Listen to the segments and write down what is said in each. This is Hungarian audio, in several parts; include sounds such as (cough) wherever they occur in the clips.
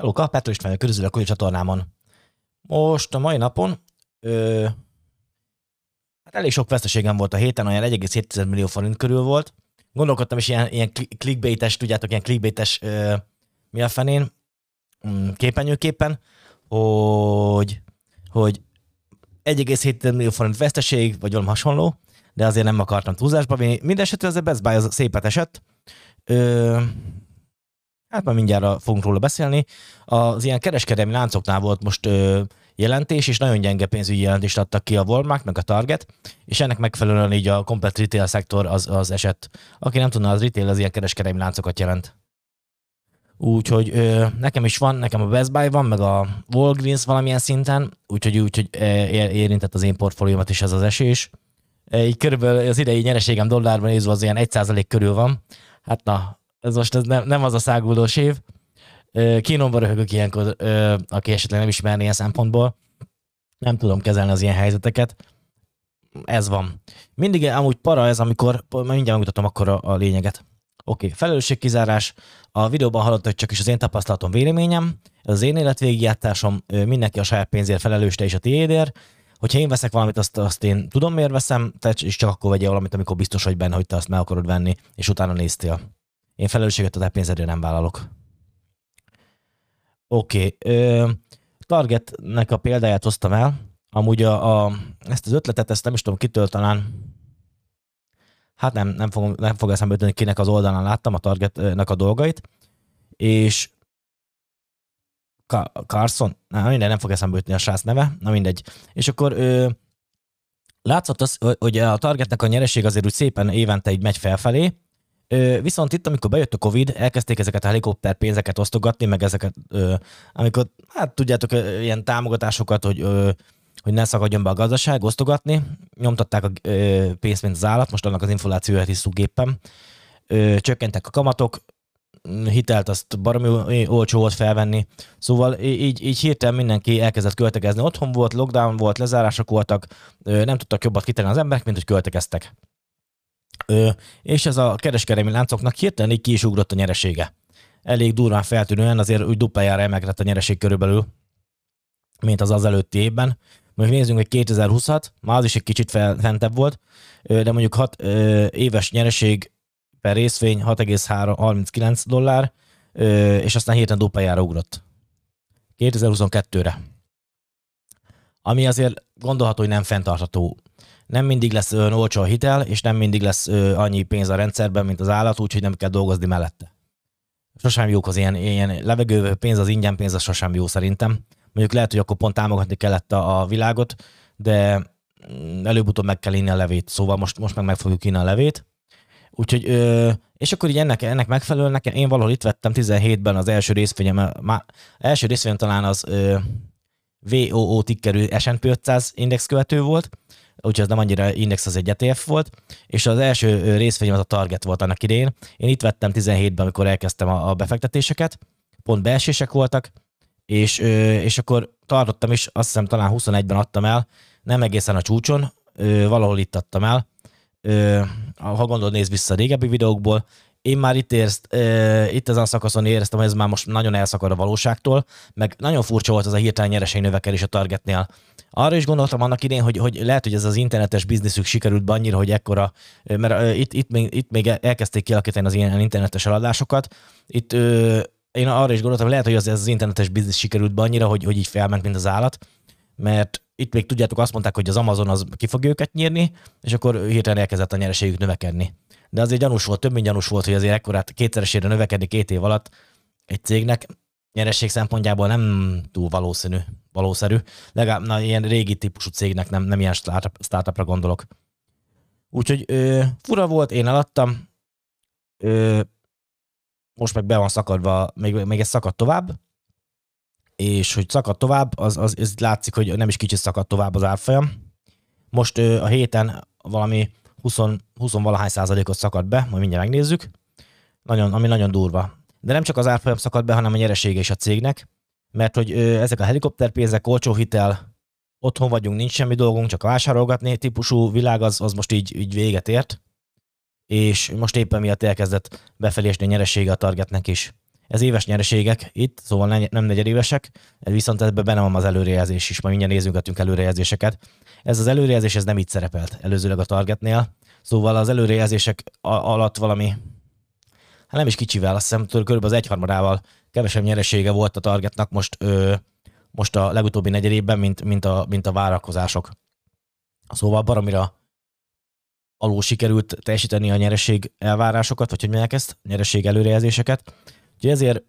Hello, Petro István, körülbelül a csatornámon. Most a mai napon ö, hát elég sok veszteségem volt a héten, olyan 1,7 millió forint körül volt. Gondolkodtam is ilyen, ilyen clickbaites, tudjátok, ilyen clickbaites ö, mi a fenén, mm, képenyőképpen, hogy, hogy 1,7 millió forint veszteség, vagy valami hasonló, de azért nem akartam túlzásba vinni. Mindenesetre az a Best Buy az szépet esett. Ö, hát már mindjárt fogunk róla beszélni. Az ilyen kereskedelmi láncoknál volt most ö, jelentés, és nagyon gyenge pénzügyi jelentést adtak ki a Walmart, meg a Target, és ennek megfelelően így a komplet retail szektor az, az esett. Aki nem tudna, az retail az ilyen kereskedelmi láncokat jelent. Úgyhogy ö, nekem is van, nekem a Best Buy van, meg a Walgreens valamilyen szinten, úgyhogy, úgyhogy érintett az én portfóliómat is ez az esés. Így körülbelül az idei nyereségem dollárban nézve az ilyen 1% körül van. Hát na, ez most ez nem, nem az a száguldós év. Kínomba röhögök ilyenkor, aki esetleg nem ismerné ilyen szempontból. Nem tudom kezelni az ilyen helyzeteket. Ez van. Mindig amúgy para ez, amikor, mindjárt megmutatom akkor a, a lényeget. Oké, okay. felelősségkizárás. A videóban hallottak csak is az én tapasztalatom, véleményem. Ez az én életvégigjátásom, mindenki a saját pénzért felelős, te is a tiédért. Hogyha én veszek valamit, azt, azt én tudom, miért veszem, te is csak akkor vegyél valamit, amikor biztos vagy benne, hogy te azt meg akarod venni, és utána néztél. Én felelősséget a te pénzedről nem vállalok. Oké. Okay. Targetnek a példáját hoztam el. Amúgy a, a, ezt az ötletet, ezt nem is tudom kitől talán hát nem, nem, fog, nem fog eszembe jutni, kinek az oldalán láttam a Targetnek a dolgait, és Carson, na minden, nem fog eszembe jutni a srác neve, na mindegy. És akkor ő, látszott az, hogy a Targetnek a nyereség azért úgy szépen évente így megy felfelé, viszont itt, amikor bejött a Covid, elkezdték ezeket a helikopter pénzeket osztogatni, meg ezeket, amikor, hát tudjátok, ilyen támogatásokat, hogy hogy ne szakadjon be a gazdaság, osztogatni. Nyomtatták a pénzt, mint az állat, most annak az inflációját hiszük gépen. Csökkentek a kamatok, hitelt azt baromi olcsó volt felvenni. Szóval így, így hirtelen mindenki elkezdett költekezni. Otthon volt, lockdown volt, lezárások voltak, nem tudtak jobbat kitenni az emberek, mint hogy költekeztek. És ez a kereskedelmi láncoknak hirtelen így ki is ugrott a nyeresége. Elég durván feltűnően, azért úgy duplájára emelkedett a nyereség körülbelül, mint az az előtti évben. Most nézzünk egy 2020-at, már az is egy kicsit fentebb volt, de mondjuk 6 éves nyereség per részvény 6,39 dollár, és aztán héten duplájára ugrott. 2022-re. Ami azért gondolható, hogy nem fenntartható. Nem mindig lesz olyan olcsó a hitel, és nem mindig lesz annyi pénz a rendszerben, mint az állat, úgyhogy nem kell dolgozni mellette. Sosem jók az ilyen, ilyen levegő pénz, az ingyen pénz, az sosem jó szerintem. Mondjuk lehet, hogy akkor pont támogatni kellett a, a világot, de mm, előbb-utóbb meg kell inni a levét, szóval most, most meg meg fogjuk inni a levét. Úgyhogy, ö, és akkor így ennek, ennek megfelelően nekem, én valahol itt vettem 17-ben az első részvényem, már első részvényem talán az ö, VOO tickerű S&P 500 index követő volt, úgyhogy az nem annyira index, az egy ETF volt, és az első részvényem az a Target volt annak idején. Én itt vettem 17-ben, amikor elkezdtem a befektetéseket, pont beesések voltak, és, és akkor tartottam is, azt hiszem talán 21-ben adtam el, nem egészen a csúcson, valahol itt adtam el, ha gondolod, nézd vissza a régebbi videókból, én már itt, érzt, itt ezen a szakaszon éreztem, hogy ez már most nagyon elszakad a valóságtól, meg nagyon furcsa volt az a hirtelen nyereség növekedés a Targetnél. Arra is gondoltam annak idén, hogy, hogy lehet, hogy ez az internetes bizniszük sikerült be annyira, hogy ekkora, mert itt, itt, még, itt még elkezdték kialakítani az ilyen internetes eladásokat. Itt én arra is gondoltam, hogy lehet, hogy az, ez az internetes biznisz sikerült be annyira, hogy, hogy így felment, mint az állat, mert itt még tudjátok, azt mondták, hogy az Amazon az ki fog őket nyírni, és akkor hirtelen elkezdett a nyereségük növekedni. De azért gyanús volt, több mint gyanús volt, hogy azért ekkorát kétszeresére növekedni két év alatt egy cégnek nyereség szempontjából nem túl valószínű, valószerű. Legalább na, ilyen régi típusú cégnek nem, nem ilyen startupra gondolok. Úgyhogy ö, fura volt, én eladtam, ö, most meg be van szakadva, még, még ez szakad tovább, és hogy szakad tovább, az, az, az látszik, hogy nem is kicsit szakad tovább az árfolyam. Most ö, a héten valami 20, 20 valahány százalékot szakad be, majd mindjárt megnézzük, nagyon, ami nagyon durva. De nem csak az árfolyam szakad be, hanem a nyeresége is a cégnek, mert hogy ezek a helikopterpénzek, olcsó hitel, otthon vagyunk, nincs semmi dolgunk, csak vásárolgatni típusú világ, az, az most így, így véget ért és most éppen miatt elkezdett befelé esni a nyeressége a targetnek is. Ez éves nyereségek itt, szóval nem negyedévesek, viszont ebben benne van az előrejelzés is, majd mindjárt nézünk előrejelzéseket. Ez az előrejelzés ez nem így szerepelt előzőleg a targetnél, szóval az előrejelzések alatt valami, hát nem is kicsivel, azt hiszem körülbelül az egyharmadával kevesebb nyeresége volt a targetnak most, ö, most a legutóbbi negyedében, mint, mint, a, mint a várakozások. Szóval baromira alul sikerült teljesíteni a nyereség elvárásokat, vagy hogy mondják ezt, nyereség előrejelzéseket. Úgyhogy ezért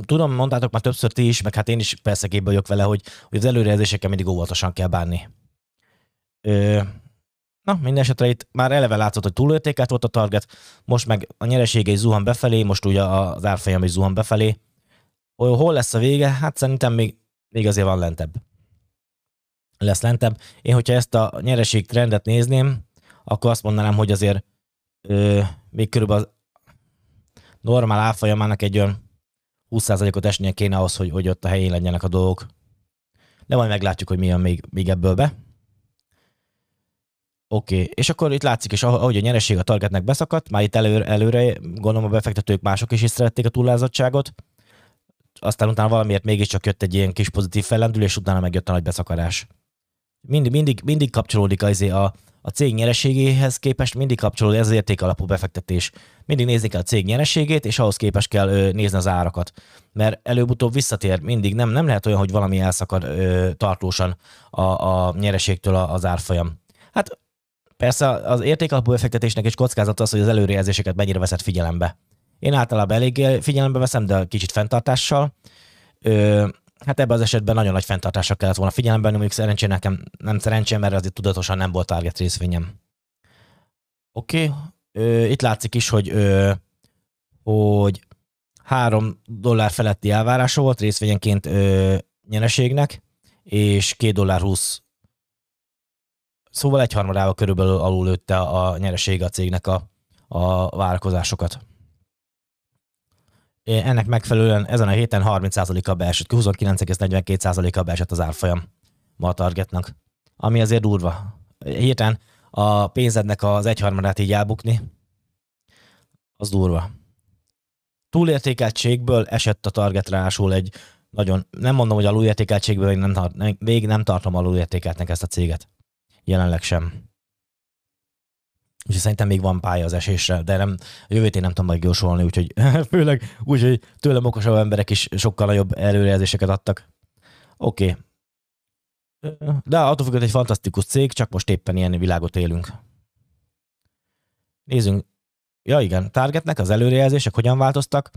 tudom, mondtátok már többször ti is, meg hát én is persze képbe vagyok vele, hogy, hogy az előrejelzésekkel mindig óvatosan kell bánni. Ö, na, minden esetre itt már eleve látszott, hogy túlértékelt volt a target, most meg a nyeresége is zuhan befelé, most ugye az árfolyam is zuhan befelé. Hol lesz a vége? Hát szerintem még, még azért van lentebb. Lesz lentebb. Én, hogyha ezt a nyereség trendet nézném, akkor azt mondanám, hogy azért ö, még körülbelül normál árfolyamának egy olyan 20%-ot esnie kéne ahhoz, hogy, hogy ott a helyén legyenek a dolgok. De majd meglátjuk, hogy mi jön még, még ebből be. Oké, okay. és akkor itt látszik is, ahogy a nyereség a targetnek beszakadt, már itt előre, előre gondolom a befektetők mások is szerették a túlázottságot, aztán utána valamiért mégiscsak jött egy ilyen kis pozitív fellendülés, utána megjött a nagy beszakadás. Mindig, mindig, mindig kapcsolódik az a, a cég nyereségéhez képest mindig kapcsolódik ez az értékalapú befektetés. Mindig nézni kell a cég nyereségét, és ahhoz képest kell ö, nézni az árakat. Mert előbb-utóbb visszatér mindig. Nem, nem lehet olyan, hogy valami elszakad ö, tartósan a, a nyereségtől az árfolyam. Hát persze az értékalapú befektetésnek is kockázat az, hogy az előrejelzéseket mennyire veszed figyelembe. Én általában elég figyelembe veszem, de kicsit fenntartással. Ö, Hát ebben az esetben nagyon nagy fenntartásra kellett volna figyelembe mondjuk szerencsén nekem nem szerencsém, mert azért tudatosan nem volt target részvényem. Oké, okay. itt látszik is, hogy, ö, hogy 3 dollár feletti elvárása volt részvényenként ö, nyereségnek, és 2 dollár 20 Szóval egyharmadával körülbelül alul lőtte a nyereség a cégnek a, a várakozásokat ennek megfelelően ezen a héten 30%-kal beesett, 29,42%-kal beesett az árfolyam ma a targetnak, ami azért durva. Héten a pénzednek az egyharmadát így elbukni, az durva. Túlértékeltségből esett a target rásul egy nagyon, nem mondom, hogy alulértékeltségből, még nem, tart, még nem tartom alulértékeltnek ezt a céget. Jelenleg sem. És szerintem még van pálya az esésre, de nem, a jövőt én nem tudom majd jósolni, úgyhogy (laughs) főleg úgy, hogy tőlem okosabb emberek is sokkal nagyobb előrejelzéseket adtak. Oké. Okay. De attól függően egy fantasztikus cég, csak most éppen ilyen világot élünk. Nézzünk. Ja igen, Targetnek az előrejelzések hogyan változtak.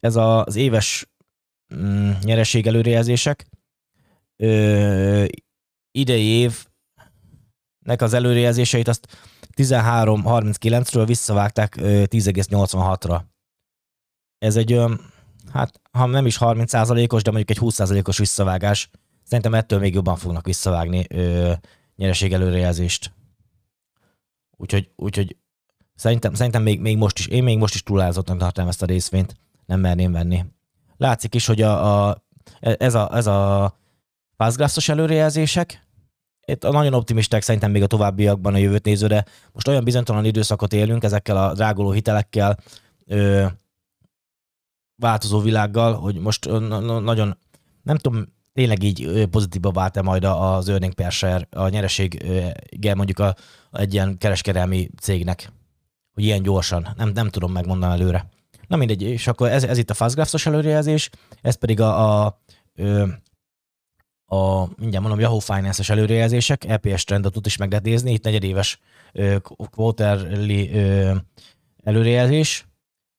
Ez az éves mm, nyereség előrejelzések. Idei év nek az előrejelzéseit azt 13.39-ről visszavágták 10,86-ra. Ez egy olyan, hát ha nem is 30%-os, de mondjuk egy 20%-os visszavágás. Szerintem ettől még jobban fognak visszavágni ö, nyereség előrejelzést. Úgyhogy, úgyhogy szerintem, szerintem még, még most is, én még most is túlázottan tartom ezt a részvényt, nem merném venni. Látszik is, hogy a, a, ez a, ez a fastgraphs előrejelzések, itt nagyon optimisták szerintem még a továbbiakban a jövőt néző, de most olyan bizonytalan időszakot élünk ezekkel a dráguló hitelekkel, ö, változó világgal, hogy most nagyon, nem tudom, tényleg így pozitívba vált-e majd az earning per share, a nyeresége mondjuk a, egy ilyen kereskedelmi cégnek, hogy ilyen gyorsan, nem, nem tudom megmondani előre. Na mindegy, és akkor ez, ez itt a fastgraphs előrejelzés, ez pedig a, a ö, a, mindjárt mondom, Yahoo Finance-es előrejelzések, EPS trendet is meg lehet nézni, itt negyedéves quarterly előrejelzés,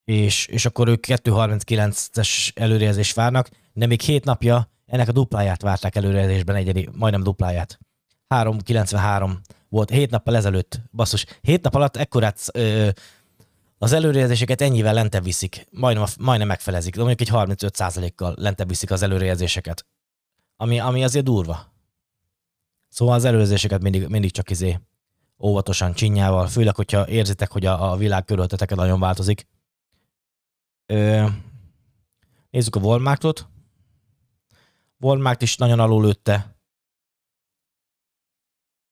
és, és akkor ők 2.39-es előrejelzés várnak, de még hét napja ennek a dupláját várták előrejelzésben, egyedi, majdnem dupláját. 3.93 volt hét nappal ezelőtt, basszus, hét nap alatt ekkorát ö, az előrejelzéseket ennyivel lentebb viszik, majdnem, majdnem megfelezik, de mondjuk egy 35%-kal lentebb viszik az előrejelzéseket ami, ami azért durva. Szóval az előzéseket mindig, mindig csak izé óvatosan, csinyával, főleg, hogyha érzitek, hogy a, a világ körülöttetek nagyon változik. Ö, nézzük a Walmartot. Walmart is nagyon alulőtte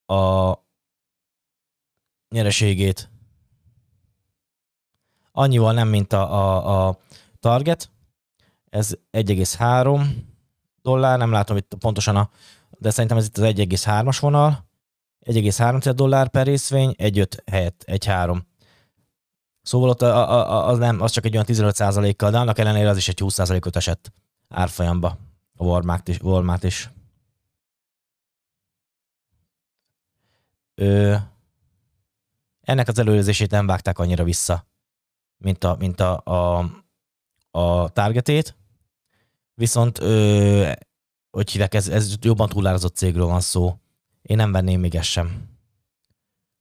a nyereségét. annyival nem, mint a, a, a Target, ez 1,3 dollár, nem látom itt pontosan a, de szerintem ez itt az 1,3-as vonal, 1,3 dollár per részvény, 1,5 helyett 1,3. Szóval ott a, a, az, nem, az csak egy olyan 15%-kal, de annak ellenére az is egy 20%-ot esett árfolyamba a Walmart is. Walmart is. Ö, ennek az előzését nem vágták annyira vissza, mint a, mint a, a, a targetét, viszont ö, hogy hívják, ez, ez jobban túlárazott cégről van szó. Én nem venném még ezt sem.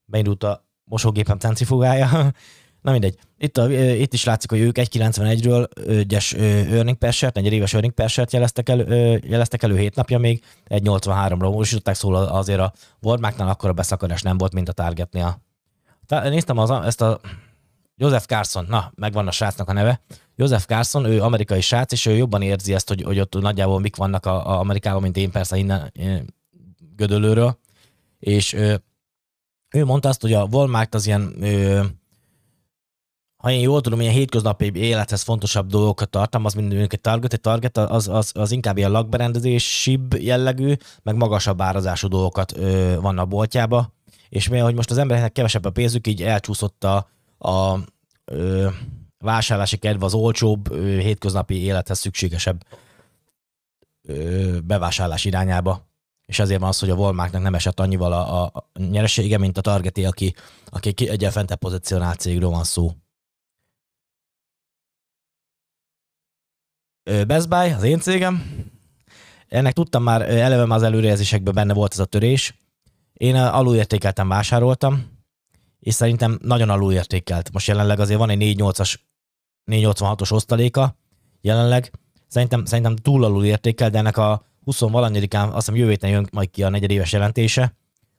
Beindult a mosógépem centrifugája. (laughs) Na mindegy. Itt, a, itt is látszik, hogy ők 1.91-ről ügyes earning per share, egy éves earning per share jeleztek elő, jeleztek elő 7 napja még, 1.83-ra módosították, szóval azért a Walmartnál akkor a beszakadás nem volt, mint a Targetnél. Néztem az, ezt a Joseph Carson, na, megvan a srácnak a neve. Joseph Carson, ő amerikai srác, és ő jobban érzi ezt, hogy, hogy ott nagyjából mik vannak a, a Amerikában, mint én persze innen Gödöllőről. És ő, ő mondta azt, hogy a Walmart az ilyen, ő, ha én jól tudom, ilyen hétköznapi élethez fontosabb dolgokat tartalmaz, mint egy Target. Egy Target az, az, az inkább ilyen lakberendezésibb jellegű, meg magasabb árazású dolgokat ö, van a boltjába. És mivel, hogy most az embereknek kevesebb a pénzük, így elcsúszott a, a ö, vásárlási kedve az olcsóbb, ö, hétköznapi élethez szükségesebb ö, bevásárlás irányába. És ezért van az, hogy a Walmartnak nem esett annyival a, a nyeresége, mint a Targeté, aki, aki egy fentebb pozícionált cégről van szó. Best Buy, az én cégem. Ennek tudtam már, eleve már az előrejelzésekben benne volt ez a törés. Én alulértékeltem vásároltam, és szerintem nagyon alulértékelt. Most jelenleg azért van egy 4.8-as, 486-os osztaléka, jelenleg. Szerintem, szerintem túl alul értékel, de ennek a 20 valanyadikán, azt hiszem jövő héten jön majd ki a negyedéves jelentése,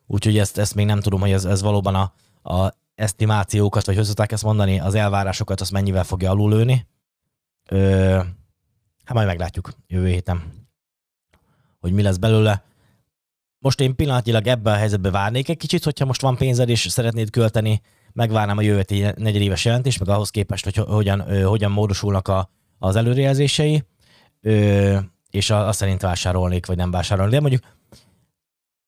úgyhogy ezt, ezt még nem tudom, hogy ez, ez valóban a, a esztimációkat, vagy hogy ezt mondani, az elvárásokat, azt mennyivel fogja alulőni. Ö, hát majd meglátjuk jövő héten, hogy mi lesz belőle. Most én pillanatilag ebben a helyzetben várnék egy kicsit, hogyha most van pénzed és szeretnéd költeni, megvárnám a jövő negyedéves jelentést, meg ahhoz képest, hogy hogyan, hogyan módosulnak a, az előrejelzései, és azt szerint vásárolnék, vagy nem vásárolnék. De mondjuk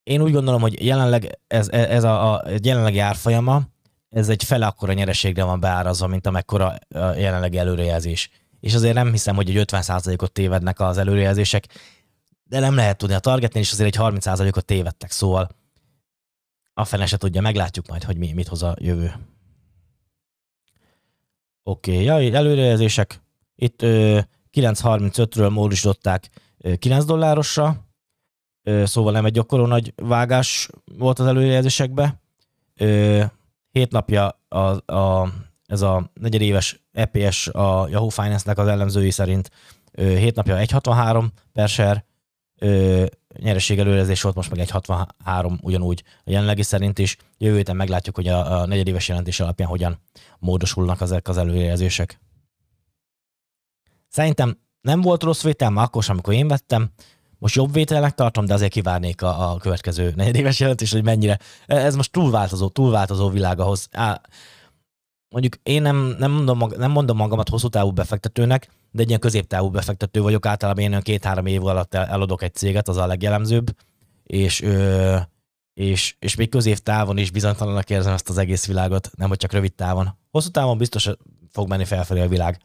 én úgy gondolom, hogy jelenleg ez, ez a, a jelenlegi árfolyama, ez egy fele akkora nyereségre van beárazva, mint amekkora a jelenlegi előrejelzés. És azért nem hiszem, hogy egy 50%-ot tévednek az előrejelzések de nem lehet tudni. A targetnél is azért egy 30%-ot tévedtek, szóval a fene se tudja, meglátjuk majd, hogy mi, mit hoz a jövő. Oké, okay, ja, előrejelzések. Itt 9.35-ről módosították 9 dollárosra, ö, szóval nem egy gyakorló nagy vágás volt az előrejelzésekbe. Ö, hét napja a, a, ez a negyedéves EPS a Yahoo Finance-nek az ellenzői szerint ö, hét napja 1.63 per share, ö, nyereség előrezés volt, most meg egy 63 ugyanúgy a jelenlegi szerint is. Jövő héten meglátjuk, hogy a, a negyedéves jelentés alapján hogyan módosulnak ezek az előrejelzések. Szerintem nem volt rossz vétel, már akkor sem, amikor én vettem. Most jobb vételnek tartom, de azért kivárnék a, a következő negyedéves jelentés, hogy mennyire. Ez most túlváltozó, túlváltozó világ ahhoz. Á, mondjuk én nem, nem, mondom, nem mondom magamat hosszú távú befektetőnek, de egy ilyen középtávú befektető vagyok, általában én két-három év alatt eladok egy céget, az a legjellemzőbb, és, ö, és, és még középtávon is bizonytalanak érzem ezt az egész világot, nem hogy csak rövid távon. Hosszú távon biztos fog menni felfelé a világ.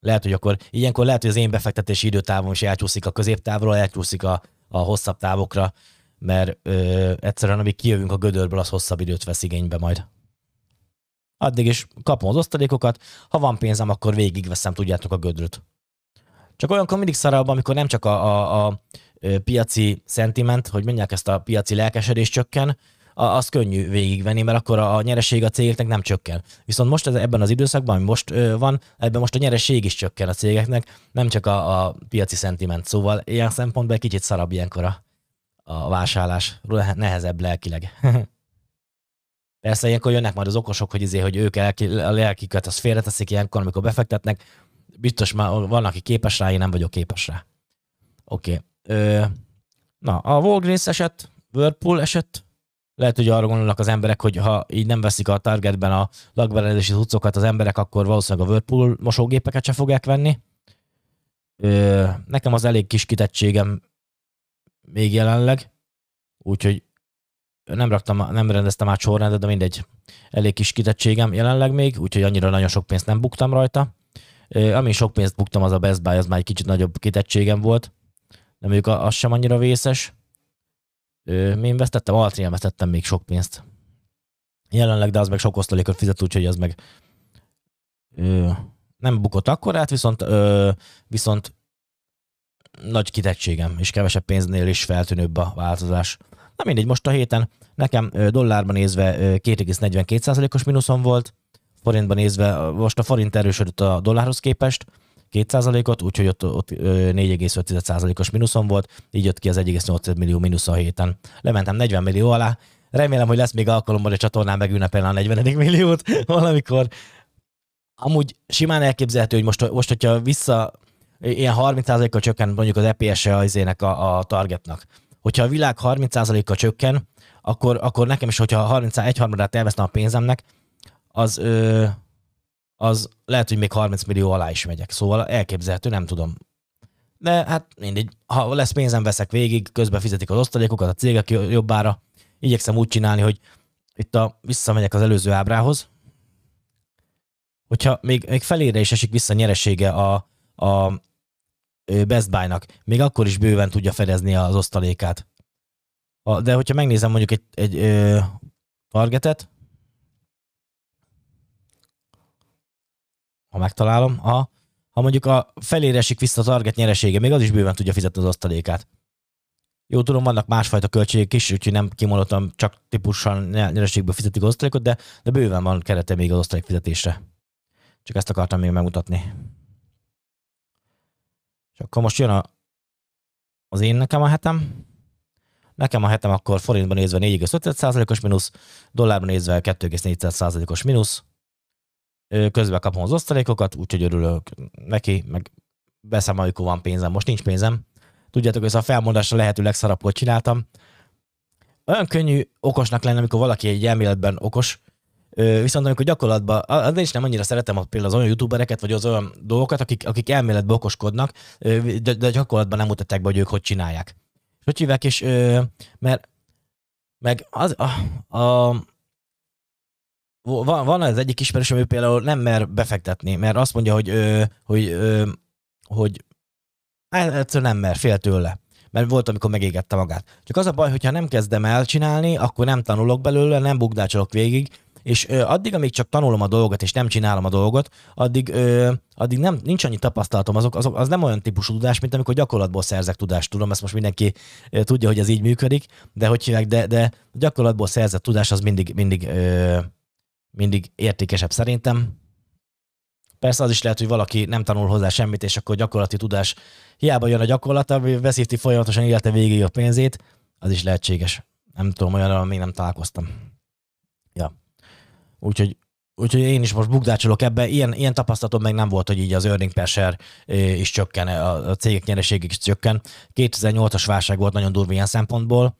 Lehet, hogy akkor ilyenkor lehet, hogy az én befektetési időtávon is elcsúszik a középtávról, elcsúszik a, a hosszabb távokra, mert ö, egyszerűen amíg kijövünk a gödörből, az hosszabb időt vesz igénybe majd addig is kapom az osztalékokat, ha van pénzem, akkor végigveszem, tudjátok, a gödröt. Csak olyankor mindig szarabb, amikor nem csak a, a, a piaci szentiment, hogy mondják ezt a piaci lelkesedés csökken, az könnyű végigvenni, mert akkor a nyereség a cégeknek nem csökken. Viszont most ez, ebben az időszakban, ami most van, ebben most a nyereség is csökken a cégeknek, nem csak a, a piaci szentiment. Szóval ilyen szempontból egy kicsit szarabb ilyenkor a, a vásárlás, nehezebb lelkileg. (laughs) Persze ilyenkor jönnek majd az okosok, hogy, izé, hogy ők elki, a lelkiket azt félreteszik ilyenkor, amikor befektetnek. Biztos már van, aki képes rá, én nem vagyok képes rá. Oké. Okay. Na, a Walgreens esett, Whirlpool esett, lehet, hogy arra gondolnak az emberek, hogy ha így nem veszik a targetben a lakberendezési cuccokat az emberek, akkor valószínűleg a Whirlpool mosógépeket se fogják venni. Ö, nekem az elég kis kitettségem még jelenleg, úgyhogy nem raktam, nem rendeztem át sorrendet, de mindegy, elég kis kitettségem jelenleg még, úgyhogy annyira nagyon sok pénzt nem buktam rajta. Ami sok pénzt buktam, az a Best Buy, az már egy kicsit nagyobb kitettségem volt, de mondjuk az sem annyira vészes. Én vesztettem, Altrián vesztettem még sok pénzt. Jelenleg, de az meg sok osztalékot fizet, úgyhogy az meg nem bukott akkorát, viszont, viszont nagy kitettségem, és kevesebb pénznél is feltűnőbb a változás. Na mindegy, most a héten nekem dollárban nézve 2,42%-os mínuszom volt, forintban nézve most a forint erősödött a dollárhoz képest, 2%-ot, úgyhogy ott, ott 4,5%-os mínuszom volt, így jött ki az 1,8 millió mínusz a héten. Lementem 40 millió alá, remélem, hogy lesz még alkalom, hogy a csatornán megünnepelni a 40. milliót (laughs) valamikor. Amúgy simán elképzelhető, hogy most, most hogyha vissza ilyen 30%-kal csökken mondjuk az EPS-e a, a targetnak. Hogyha a világ 30%-kal csökken, akkor, akkor nekem is, hogyha 31 harmadát elvesztem a pénzemnek, az, ö, az lehet, hogy még 30 millió alá is megyek. Szóval elképzelhető, nem tudom. De hát mindegy, ha lesz pénzem, veszek végig, közben fizetik az osztalékokat a cégek jobbára. Igyekszem úgy csinálni, hogy itt a, visszamegyek az előző ábrához, hogyha még, még felére is esik vissza nyeresége a, a Best Buy-nak, még akkor is bőven tudja fedezni az osztalékát. De hogyha megnézem mondjuk egy, egy ö, targetet, ha megtalálom, ha, ha mondjuk a felére esik vissza a target nyeresége, még az is bőven tudja fizetni az osztalékát. Jó, tudom, vannak másfajta költségek is, úgyhogy nem kimondottam, csak típusan nyereségből fizetik az osztalékot, de, de bőven van kerete még az osztalék fizetésre. Csak ezt akartam még megmutatni. És akkor most jön a, az én nekem a hetem. Nekem a hetem akkor forintban nézve 4,5%-os mínusz, dollárban nézve 2,4%-os mínusz. Közben kapom az osztalékokat, úgyhogy örülök neki, meg veszem, amikor van pénzem. Most nincs pénzem. Tudjátok, hogy ez a felmondásra lehető legszarabbul csináltam. Olyan könnyű okosnak lenni, amikor valaki egy elméletben okos, Viszont amikor gyakorlatban, azért is nem annyira szeretem például az olyan youtubereket, vagy az olyan dolgokat, akik, akik elméletben okoskodnak, de, de gyakorlatban nem mutatják be, hogy ők hogy csinálják. És hogy hívják, és mert meg az, a, a, van, van az egyik ismerősöm, ő például nem mer befektetni, mert azt mondja, hogy, hogy, hogy, hogy hát egyszerűen nem mer, fél tőle mert volt, amikor megégette magát. Csak az a baj, hogyha nem kezdem el csinálni, akkor nem tanulok belőle, nem bukdácsolok végig, és ö, addig, amíg csak tanulom a dolgot, és nem csinálom a dolgot, addig, ö, addig nem, nincs annyi tapasztalatom, azok, azok, az nem olyan típusú tudás, mint amikor gyakorlatból szerzek tudást. Tudom, ezt most mindenki ö, tudja, hogy ez így működik, de hogy hívják, de, de gyakorlatból szerzett tudás az mindig, mindig, ö, mindig értékesebb szerintem. Persze az is lehet, hogy valaki nem tanul hozzá semmit, és akkor gyakorlati tudás hiába jön a gyakorlat, ami veszíti folyamatosan élete végéig a pénzét, az is lehetséges. Nem tudom, olyan, még nem találkoztam. Ja. Úgyhogy Úgyhogy én is most bukdácsolok ebbe. Ilyen, ilyen tapasztalatom meg nem volt, hogy így az earning per share is csökken, a cégek nyereségek is csökken. 2008-as válság volt nagyon durva ilyen szempontból.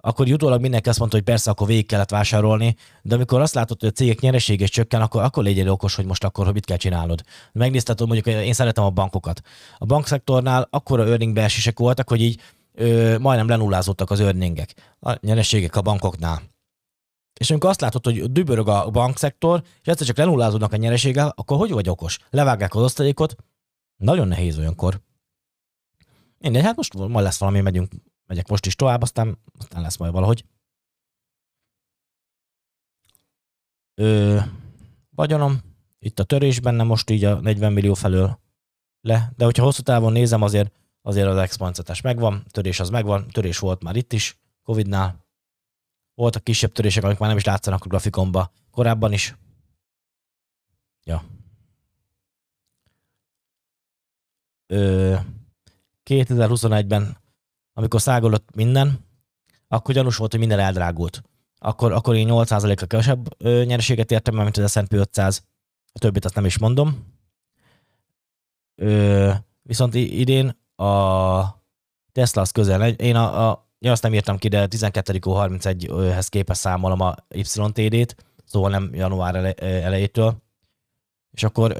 Akkor jutólag mindenki azt mondta, hogy persze, akkor végig kellett vásárolni, de amikor azt látod, hogy a cégek nyeresége is csökken, akkor, akkor legyél okos, hogy most akkor hogy mit kell csinálnod. Megnézted, hogy mondjuk én szeretem a bankokat. A bankszektornál akkora earning beesések voltak, hogy így ö, majdnem lenullázottak az earningek. A nyereségek a bankoknál és amikor azt látod, hogy dübörög a bankszektor, és egyszer csak lenullázódnak a nyereséggel, akkor hogy vagy okos? Levágják az osztalékot? Nagyon nehéz olyankor. Mindegy, hát most majd lesz valami, megyünk, megyek most is tovább, aztán, aztán lesz majd valahogy. Ö, vagyonom, itt a törés benne most így a 40 millió felől le, de hogyha hosszú távon nézem, azért, azért az exponenciatás megvan, törés az megvan, törés volt már itt is, Covid-nál, voltak kisebb törések, amik már nem is látszanak a grafikonba. Korábban is. Ja. Ö, 2021-ben, amikor szágolott minden, akkor gyanús volt, hogy minden eldrágult. Akkor, akkor én 8%-a kevesebb ö, nyereséget értem mint az S&P 500. A többit azt nem is mondom. Ö, viszont idén a Tesla az közel. Én a, a ja, azt nem írtam ki, de 12.31-hez képest számolom a YTD-t, szóval nem január elejétől. És akkor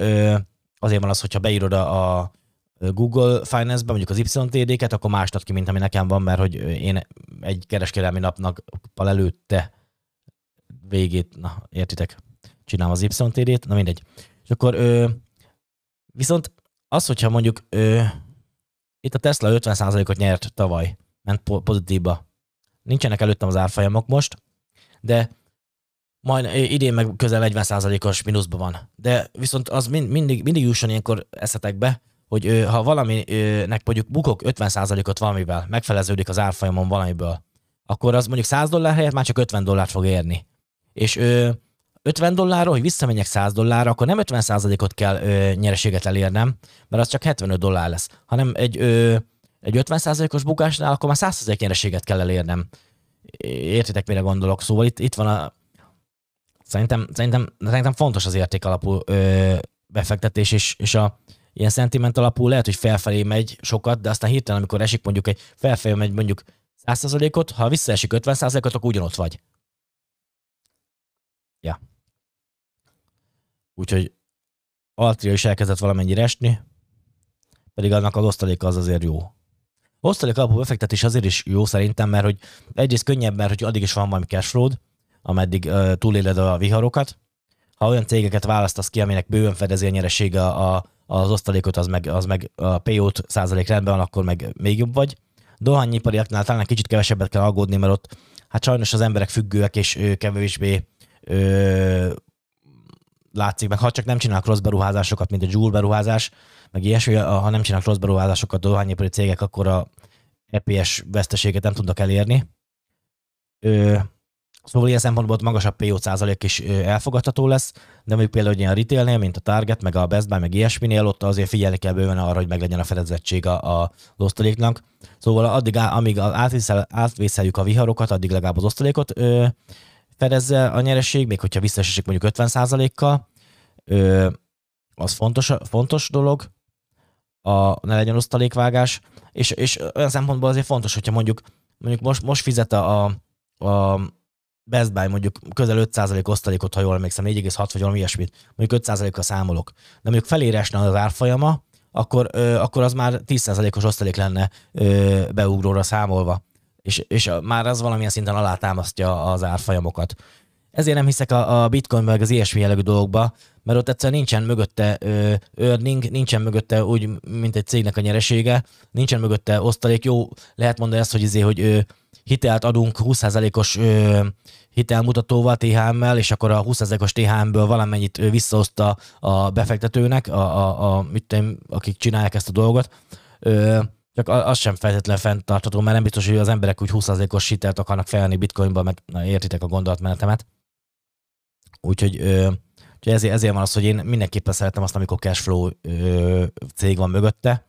azért van az, hogyha beírod a Google Finance-be mondjuk az YTD-ket, akkor más ad ki, mint ami nekem van, mert hogy én egy kereskedelmi napnak előtte végét, na értitek, csinálom az YTD-t, na mindegy. És akkor viszont az, hogyha mondjuk itt a Tesla 50%-ot nyert tavaly, ment pozitívba. Nincsenek előttem az árfolyamok most, de majd idén meg közel 40%-os mínuszban van. De viszont az mind, mindig, mindig jusson ilyenkor eszetekbe, hogy ha valaminek mondjuk bukok 50%-ot valamivel, megfeleződik az árfolyamon valamiből, akkor az mondjuk 100 dollár helyett már csak 50 dollárt fog érni. És ö, 50 dollárról, hogy visszamenjek 100 dollárra, akkor nem 50%-ot kell nyereséget elérnem, mert az csak 75 dollár lesz, hanem egy, egy 50%-os bukásnál akkor már 100% nyereséget kell elérnem. Értitek, mire gondolok? Szóval itt, itt van a... Szerintem, szerintem, szerintem fontos az érték alapú ö, befektetés, és, és a ilyen szentiment alapú lehet, hogy felfelé megy sokat, de aztán hirtelen, amikor esik mondjuk egy felfelé megy mondjuk 100%-ot, ha visszaesik 50%-ot, akkor ugyanott vagy. Ja. Úgyhogy Altria is elkezdett valamennyire esni, pedig annak az osztaléka az azért jó. Osztalék alapú befektetés azért is jó szerintem, mert hogy egyrészt könnyebb, mert hogy addig is van valami cashflow ameddig uh, túléled a viharokat. Ha olyan cégeket választasz ki, aminek bőven fedezi a nyeresége a, az osztalékot, az meg, az meg a payout százalék rendben van, akkor meg még jobb vagy. Dohányipariaknál talán kicsit kevesebbet kell aggódni, mert ott hát sajnos az emberek függőek, és ő kevésbé ö, látszik meg, ha csak nem csinálnak rossz beruházásokat, mint a Joule beruházás, meg ilyesmi, ha nem csinálnak rossz beruházásokat dohányipari cégek, akkor a EPS veszteséget nem tudnak elérni. Ö, Szóval ilyen szempontból ott magasabb PO százalék is elfogadható lesz, de mondjuk például ilyen a retailnél, mint a Target, meg a Best Buy, meg ilyesminél, ott azért figyelni kell bőven arra, hogy meglegyen a fedezettség a, a osztaléknak. Szóval addig, amíg átvészel, átvészeljük a viharokat, addig legalább az osztalékot ö, fedezze a nyereség, még hogyha visszaesik mondjuk 50 százalékkal, az fontos, fontos dolog, a, ne legyen osztalékvágás, és, és olyan szempontból azért fontos, hogyha mondjuk, mondjuk most, most fizet a, a Best Buy mondjuk közel 5% osztalékot, ha jól emlékszem, 4,6 vagy valami ilyesmit, mondjuk 5%-kal számolok, de mondjuk felére esne az árfolyama, akkor, ö, akkor az már 10%-os osztalék lenne ö, beugróra számolva, és, és már az valamilyen szinten alátámasztja az árfolyamokat. Ezért nem hiszek a, a bitcoin meg az ilyesmi jellegű dolgokba, mert ott egyszerűen nincsen mögötte ö, earning, nincsen mögötte úgy, mint egy cégnek a nyeresége, nincsen mögötte osztalék. Jó, lehet mondani ezt, hogy, izé, hogy ö, hitelt adunk 20%-os ö, hitelmutatóval, THM-mel, és akkor a 20%-os THM-ből valamennyit visszaoszta a befektetőnek, a, a, a, mit tudom, akik csinálják ezt a dolgot. Ö, csak az sem feltétlenül fenntartható, mert nem biztos, hogy az emberek úgy 20%-os hitelt akarnak felvenni bitcoinba, mert na, értitek a gondolatmenetemet. Úgyhogy, ö, úgyhogy ezért, ezért van az, hogy én mindenképpen szeretem azt, amikor cashflow ö, cég van mögötte,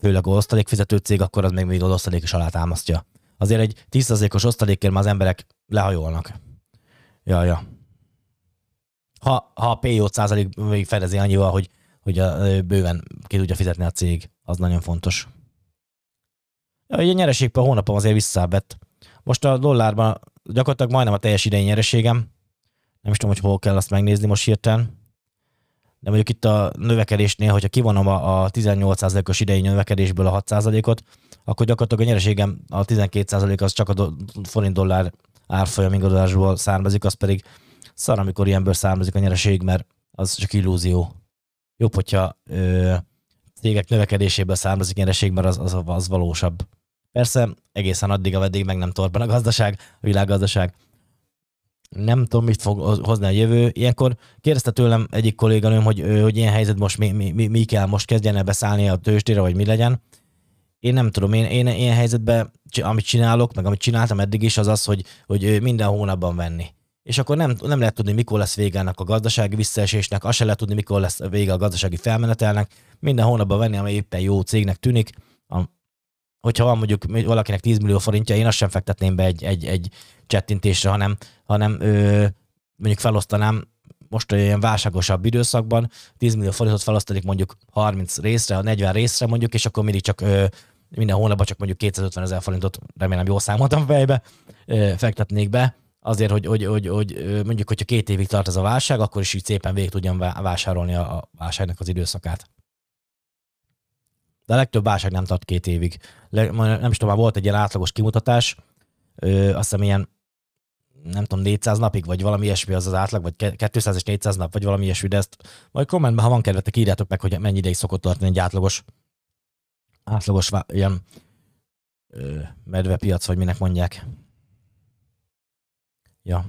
főleg a osztalékfizető cég, akkor az még még az osztalék is alátámasztja. Azért egy 10%-os osztalékért már az emberek lehajolnak. Ja, ja. Ha, ha a PO százalék még fedezi annyival, hogy, hogy a, bőven ki tudja fizetni a cég, az nagyon fontos. Ja, a nyereség per hónapom azért visszaábbett. Most a dollárban gyakorlatilag majdnem a teljes idei nyereségem. Nem is tudom, hogy hol kell azt megnézni most hirtelen. De mondjuk itt a növekedésnél, hogyha kivonom a, a 18%-os idei növekedésből a 6%-ot, akkor gyakorlatilag a nyereségem a 12% az csak a do, forint dollár árfolyam ingadozásból származik, az pedig szar, amikor ilyenből származik a nyereség, mert az csak illúzió. Jobb, hogyha ö, cégek növekedéséből származik nyereség, mert az, az, az valósabb. Persze egészen addig, ameddig meg nem torban a gazdaság, a világgazdaság. Nem tudom, mit fog hozni a jövő. Ilyenkor kérdezte tőlem egyik kolléganőm, hogy, hogy ilyen helyzet most mi, mi, mi, kell, most kezdjen el beszállni a tőzsdére, vagy mi legyen. Én nem tudom, én, én ilyen helyzetben, amit csinálok, meg amit csináltam eddig is, az az, hogy, hogy minden hónapban venni. És akkor nem, nem lehet tudni, mikor lesz vége ennek a gazdasági visszaesésnek, azt se lehet tudni, mikor lesz vége a gazdasági felmenetelnek. Minden hónapban venni, ami éppen jó cégnek tűnik, hogyha van mondjuk valakinek 10 millió forintja, én azt sem fektetném be egy, egy, egy csettintésre, hanem, hanem ö, mondjuk felosztanám most olyan válságosabb időszakban 10 millió forintot felosztanik mondjuk 30 részre, 40 részre mondjuk, és akkor mindig csak ö, minden hónapban csak mondjuk 250 ezer forintot, remélem jól számoltam fejbe, fektetnék be, azért, hogy, hogy, hogy, hogy mondjuk, hogyha két évig tart ez a válság, akkor is így szépen végig tudjam vásárolni a válságnak az időszakát. De a legtöbb válság nem tart két évig. Nem is tudom, volt egy ilyen átlagos kimutatás, azt hiszem ilyen nem tudom, 400 napig, vagy valami ilyesmi az az átlag, vagy 200 és 400 nap, vagy valami ilyesmi, de ezt majd kommentben, ha van kedvetek, írjátok meg, hogy mennyi ideig szokott tartani egy átlagos, átlagos ilyen ö, medvepiac, vagy minek mondják. Ja.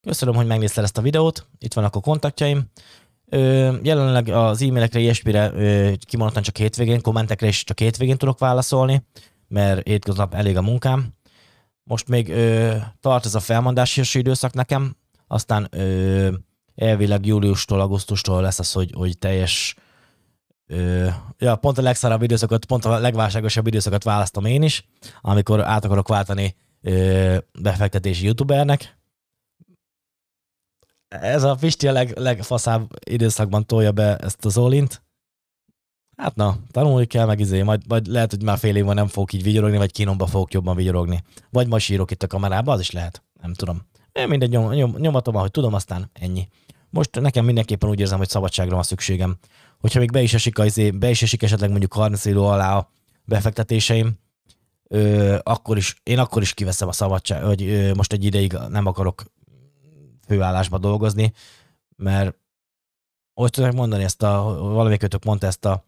Köszönöm, hogy megnézted ezt a videót. Itt vannak a kontaktjaim. Ö, jelenleg az e-mailekre, ilyesmire kimondottan csak hétvégén, kommentekre is csak hétvégén tudok válaszolni mert hétköznap elég a munkám. Most még ö, tart ez a felmondási időszak nekem, aztán ö, elvileg júliustól, augusztustól lesz az, hogy, hogy teljes Ö, ja, pont a legszárabb időszakot, pont a legválságosabb időszakot választom én is, amikor át akarok váltani ö, befektetési youtubernek. Ez a Pisti a leg, legfaszább időszakban tolja be ezt az olint. Hát na, tanulni kell, meg izé, majd, majd lehet, hogy már fél év van nem fogok így vigyorogni, vagy kínomba fogok jobban vigyorogni. Vagy majd sírok itt a kamerába, az is lehet, nem tudom. Én mindegy, nyom, nyom, nyomatom, ahogy tudom, aztán ennyi. Most nekem mindenképpen úgy érzem, hogy szabadságra van szükségem. Hogyha még be is esik, izé, be is esik esetleg mondjuk 30 kiló alá a befektetéseim, ö, akkor is, én akkor is kiveszem a szabadság, hogy ö, most egy ideig nem akarok főállásba dolgozni, mert hogy tudok mondani ezt a, valamelyikőtök mondta ezt a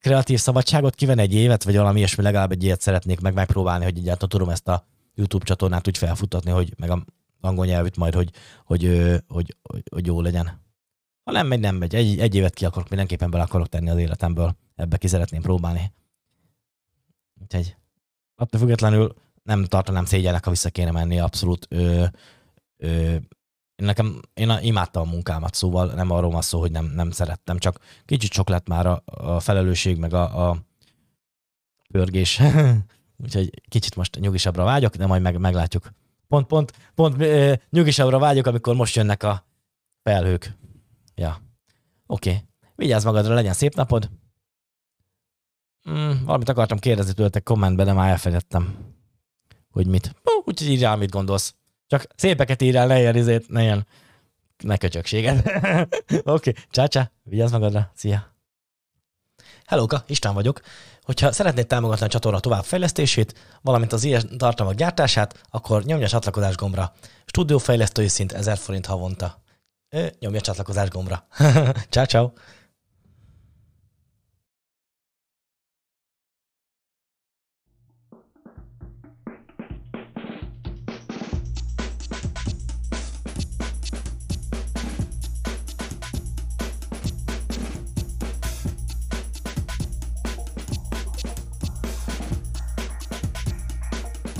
kreatív szabadságot kivenni egy évet, vagy valami ilyesmi, legalább egy ilyet szeretnék meg megpróbálni, hogy egyáltalán tudom ezt a YouTube csatornát úgy felfutatni, hogy meg a angol nyelvűt majd, hogy, hogy, hogy, hogy, hogy, hogy jó legyen. Ha nem megy, nem megy. Egy, egy évet ki akarok, mindenképpen bele akarok tenni az életemből. Ebbe ki szeretném próbálni. Úgyhogy attól függetlenül nem tartanám szégyennek, ha vissza kéne menni abszolút ö, ö, nekem, én imádtam a munkámat, szóval nem arról van szó, hogy nem, nem szerettem, csak kicsit sok lett már a, a felelősség, meg a, a pörgés. (laughs) Úgyhogy kicsit most nyugisabbra vágyok, de majd meg, meglátjuk. Pont, pont, pont nyugisabbra vágyok, amikor most jönnek a felhők. Ja. Oké. Okay. Vigyázz magadra, legyen szép napod. Mm, valamit akartam kérdezni tőletek kommentben, de már elfelejtettem. Hogy mit. Úgyhogy írjál, mit gondolsz. Csak szépeket írjál, ne ilyen izét, ne ilyen ne köcsökséget. (laughs) Oké, okay. csá, csá, vigyázz magadra, szia! Hellóka, István vagyok. Hogyha szeretnéd támogatni a csatorna továbbfejlesztését, valamint az ilyen tartalmak gyártását, akkor nyomj a csatlakozás gombra. Stúdiófejlesztői szint 1000 forint havonta. Nyomj a csatlakozás gombra. (laughs) Ciao, ciao.